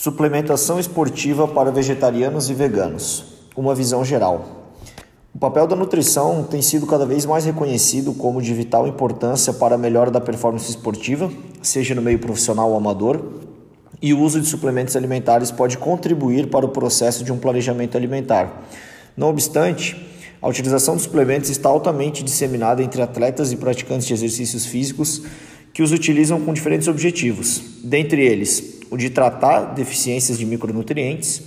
Suplementação esportiva para vegetarianos e veganos. Uma visão geral. O papel da nutrição tem sido cada vez mais reconhecido como de vital importância para a melhora da performance esportiva, seja no meio profissional ou amador, e o uso de suplementos alimentares pode contribuir para o processo de um planejamento alimentar. Não obstante, a utilização de suplementos está altamente disseminada entre atletas e praticantes de exercícios físicos que os utilizam com diferentes objetivos, dentre eles de tratar deficiências de micronutrientes,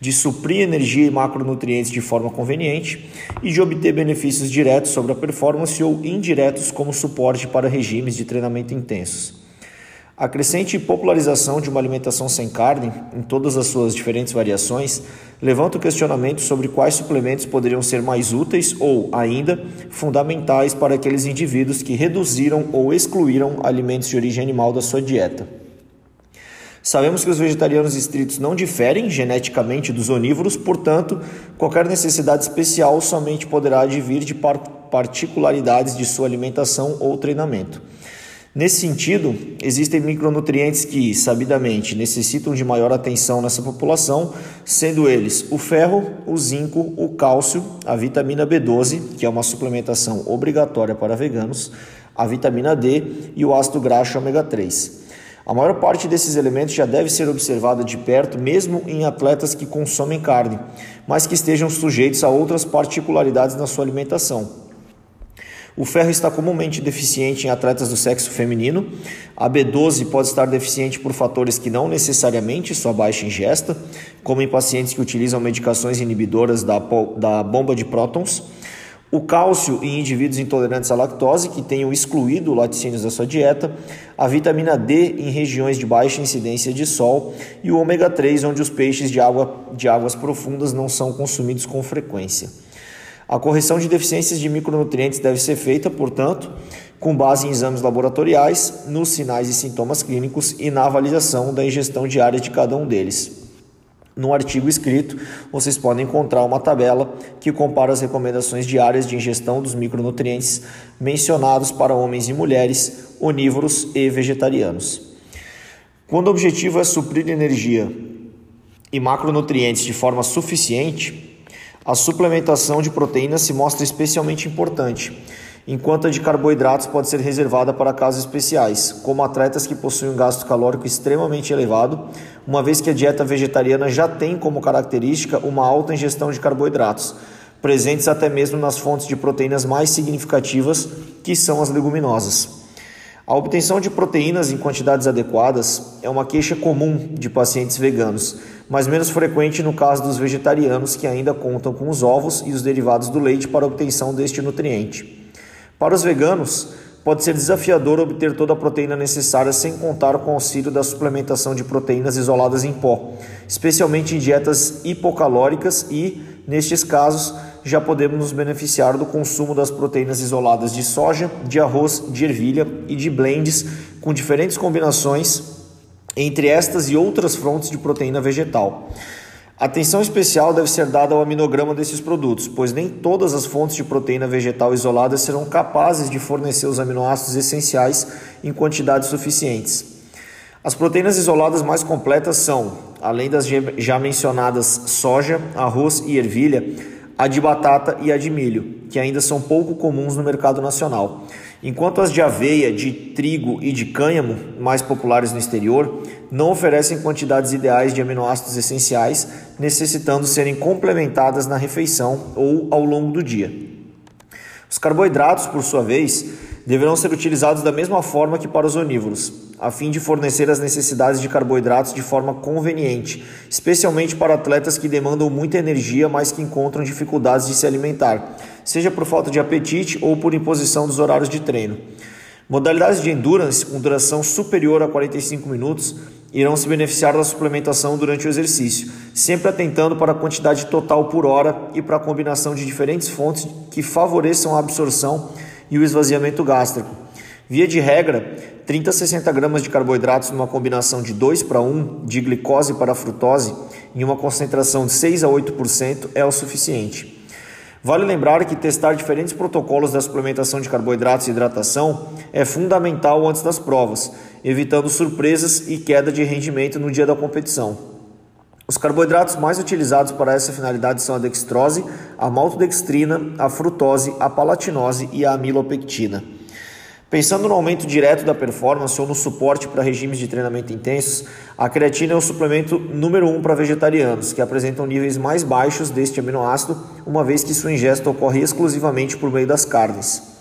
de suprir energia e macronutrientes de forma conveniente e de obter benefícios diretos sobre a performance ou indiretos como suporte para regimes de treinamento intensos. A crescente popularização de uma alimentação sem carne, em todas as suas diferentes variações, levanta o questionamento sobre quais suplementos poderiam ser mais úteis ou, ainda, fundamentais para aqueles indivíduos que reduziram ou excluíram alimentos de origem animal da sua dieta. Sabemos que os vegetarianos estritos não diferem geneticamente dos onívoros, portanto, qualquer necessidade especial somente poderá advir de particularidades de sua alimentação ou treinamento. Nesse sentido, existem micronutrientes que, sabidamente, necessitam de maior atenção nessa população, sendo eles o ferro, o zinco, o cálcio, a vitamina B12, que é uma suplementação obrigatória para veganos, a vitamina D e o ácido graxo ômega 3. A maior parte desses elementos já deve ser observada de perto, mesmo em atletas que consomem carne, mas que estejam sujeitos a outras particularidades na sua alimentação. O ferro está comumente deficiente em atletas do sexo feminino. A B12 pode estar deficiente por fatores que não necessariamente sua baixa ingesta, como em pacientes que utilizam medicações inibidoras da, da bomba de prótons. O cálcio em indivíduos intolerantes à lactose, que tenham excluído laticínios da sua dieta. A vitamina D em regiões de baixa incidência de sol. E o ômega 3, onde os peixes de, água, de águas profundas não são consumidos com frequência. A correção de deficiências de micronutrientes deve ser feita, portanto, com base em exames laboratoriais, nos sinais e sintomas clínicos e na avaliação da ingestão diária de cada um deles. No artigo escrito, vocês podem encontrar uma tabela que compara as recomendações diárias de ingestão dos micronutrientes mencionados para homens e mulheres, onívoros e vegetarianos. Quando o objetivo é suprir energia e macronutrientes de forma suficiente, a suplementação de proteínas se mostra especialmente importante, enquanto a de carboidratos pode ser reservada para casos especiais, como atletas que possuem um gasto calórico extremamente elevado, uma vez que a dieta vegetariana já tem como característica uma alta ingestão de carboidratos, presentes até mesmo nas fontes de proteínas mais significativas, que são as leguminosas. A obtenção de proteínas em quantidades adequadas é uma queixa comum de pacientes veganos, mas menos frequente no caso dos vegetarianos que ainda contam com os ovos e os derivados do leite para a obtenção deste nutriente. Para os veganos, pode ser desafiador obter toda a proteína necessária sem contar com o auxílio da suplementação de proteínas isoladas em pó, especialmente em dietas hipocalóricas e, nestes casos, já podemos nos beneficiar do consumo das proteínas isoladas de soja, de arroz, de ervilha e de blends com diferentes combinações entre estas e outras fontes de proteína vegetal. Atenção especial deve ser dada ao aminograma desses produtos, pois nem todas as fontes de proteína vegetal isoladas serão capazes de fornecer os aminoácidos essenciais em quantidades suficientes. As proteínas isoladas mais completas são, além das já mencionadas soja, arroz e ervilha, a de batata e a de milho, que ainda são pouco comuns no mercado nacional. Enquanto as de aveia, de trigo e de cânhamo, mais populares no exterior, não oferecem quantidades ideais de aminoácidos essenciais, necessitando serem complementadas na refeição ou ao longo do dia. Os carboidratos, por sua vez, deverão ser utilizados da mesma forma que para os onívoros, a fim de fornecer as necessidades de carboidratos de forma conveniente, especialmente para atletas que demandam muita energia, mas que encontram dificuldades de se alimentar, seja por falta de apetite ou por imposição dos horários de treino. Modalidades de endurance com duração superior a 45 minutos irão se beneficiar da suplementação durante o exercício, sempre atentando para a quantidade total por hora e para a combinação de diferentes fontes que favoreçam a absorção e o esvaziamento gástrico. Via de regra, 30 a 60 gramas de carboidratos numa combinação de 2 para 1 de glicose para frutose em uma concentração de 6 a 8% é o suficiente. Vale lembrar que testar diferentes protocolos da suplementação de carboidratos e hidratação é fundamental antes das provas, evitando surpresas e queda de rendimento no dia da competição. Os carboidratos mais utilizados para essa finalidade são a dextrose, a maltodextrina, a frutose, a palatinose e a amilopectina. Pensando no aumento direto da performance ou no suporte para regimes de treinamento intensos, a creatina é o suplemento número um para vegetarianos, que apresentam níveis mais baixos deste aminoácido, uma vez que sua ingesta ocorre exclusivamente por meio das carnes.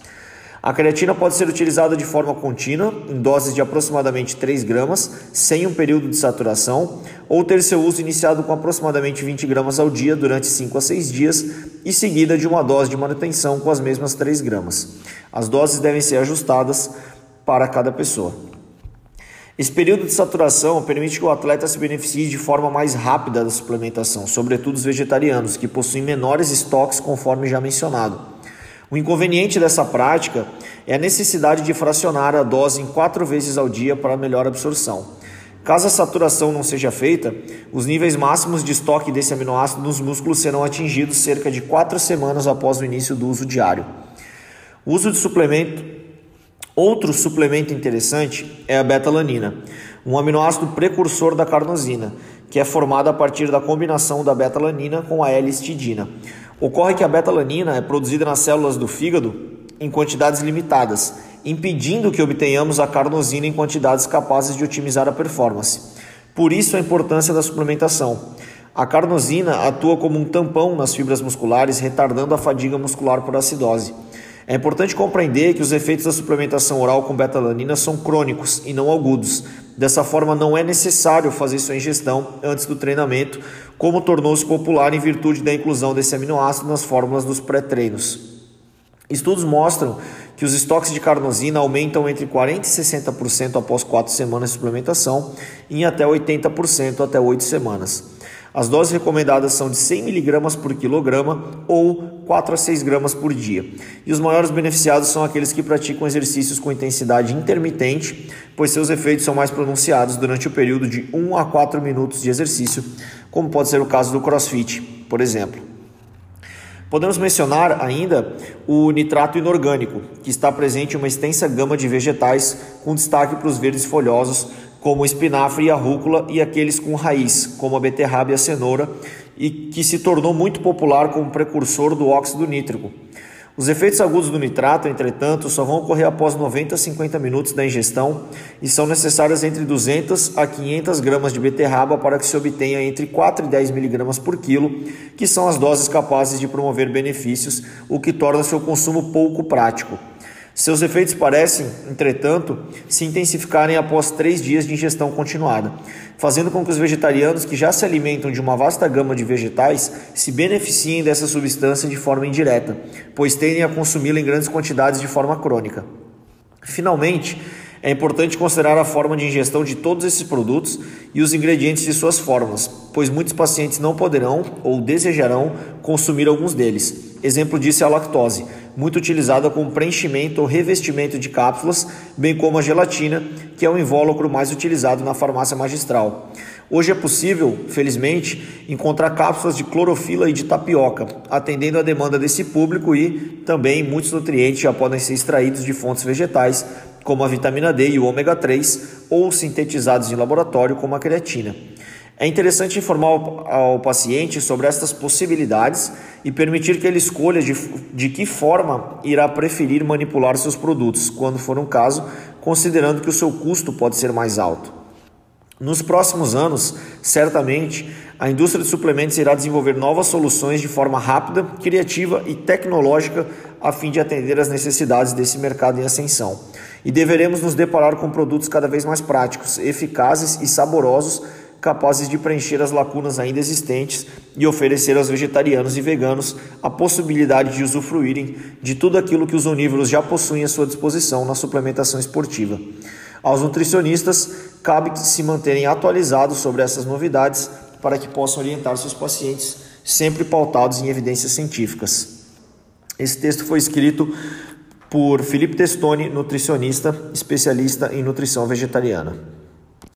A creatina pode ser utilizada de forma contínua, em doses de aproximadamente 3 gramas, sem um período de saturação, ou ter seu uso iniciado com aproximadamente 20 gramas ao dia durante 5 a 6 dias e seguida de uma dose de manutenção com as mesmas 3 gramas. As doses devem ser ajustadas para cada pessoa. Esse período de saturação permite que o atleta se beneficie de forma mais rápida da suplementação, sobretudo os vegetarianos, que possuem menores estoques, conforme já mencionado. O inconveniente dessa prática é a necessidade de fracionar a dose em quatro vezes ao dia para melhor absorção. Caso a saturação não seja feita, os níveis máximos de estoque desse aminoácido nos músculos serão atingidos cerca de quatro semanas após o início do uso diário. O uso de suplemento. Outro suplemento interessante é a betalanina, um aminoácido precursor da carnosina, que é formado a partir da combinação da betalanina com a L-histidina. Ocorre que a betalanina é produzida nas células do fígado em quantidades limitadas, impedindo que obtenhamos a carnosina em quantidades capazes de otimizar a performance. Por isso a importância da suplementação. A carnosina atua como um tampão nas fibras musculares, retardando a fadiga muscular por acidose. É importante compreender que os efeitos da suplementação oral com betalanina são crônicos e não agudos. Dessa forma, não é necessário fazer sua ingestão antes do treinamento, como tornou-se popular em virtude da inclusão desse aminoácido nas fórmulas dos pré-treinos. Estudos mostram que os estoques de carnosina aumentam entre 40% e 60% após 4 semanas de suplementação e em até 80% até 8 semanas. As doses recomendadas são de 100 mg por quilograma ou 4 a 6 gramas por dia. E os maiores beneficiados são aqueles que praticam exercícios com intensidade intermitente, pois seus efeitos são mais pronunciados durante o período de 1 a 4 minutos de exercício, como pode ser o caso do CrossFit, por exemplo. Podemos mencionar ainda o nitrato inorgânico, que está presente em uma extensa gama de vegetais, com destaque para os verdes folhosos, como o espinafre e a rúcula, e aqueles com raiz, como a beterraba e a cenoura, e que se tornou muito popular como precursor do óxido nítrico. Os efeitos agudos do nitrato, entretanto, só vão ocorrer após 90 a 50 minutos da ingestão e são necessárias entre 200 a 500 gramas de beterraba para que se obtenha entre 4 e 10 miligramas por quilo, que são as doses capazes de promover benefícios, o que torna seu consumo pouco prático. Seus efeitos parecem, entretanto, se intensificarem após três dias de ingestão continuada, fazendo com que os vegetarianos que já se alimentam de uma vasta gama de vegetais se beneficiem dessa substância de forma indireta, pois tendem a consumi-la em grandes quantidades de forma crônica. Finalmente, é importante considerar a forma de ingestão de todos esses produtos e os ingredientes de suas formas, pois muitos pacientes não poderão ou desejarão consumir alguns deles. Exemplo disso é a lactose muito utilizada como preenchimento ou revestimento de cápsulas, bem como a gelatina, que é o invólucro mais utilizado na farmácia magistral. Hoje é possível, felizmente, encontrar cápsulas de clorofila e de tapioca, atendendo à demanda desse público e também muitos nutrientes já podem ser extraídos de fontes vegetais, como a vitamina D e o ômega 3, ou sintetizados em laboratório, como a creatina. É interessante informar ao, paciente sobre estas possibilidades e permitir que ele escolha de, de que forma irá preferir manipular seus produtos, quando for um caso, considerando que o seu custo pode ser mais alto. Nos próximos anos, certamente, a indústria de suplementos irá desenvolver novas soluções de forma rápida, criativa e tecnológica a fim de atender às necessidades desse mercado em ascensão. E deveremos nos deparar com produtos cada vez mais práticos, eficazes e saborosos capazes de preencher as lacunas ainda existentes e oferecer aos vegetarianos e veganos a possibilidade de usufruírem de tudo aquilo que os onívoros já possuem à sua disposição na suplementação esportiva. Aos nutricionistas, cabe se manterem atualizados sobre essas novidades para que possam orientar seus pacientes, sempre pautados em evidências científicas. Esse texto foi escrito por Felipe Testoni, nutricionista, especialista em nutrição vegetariana.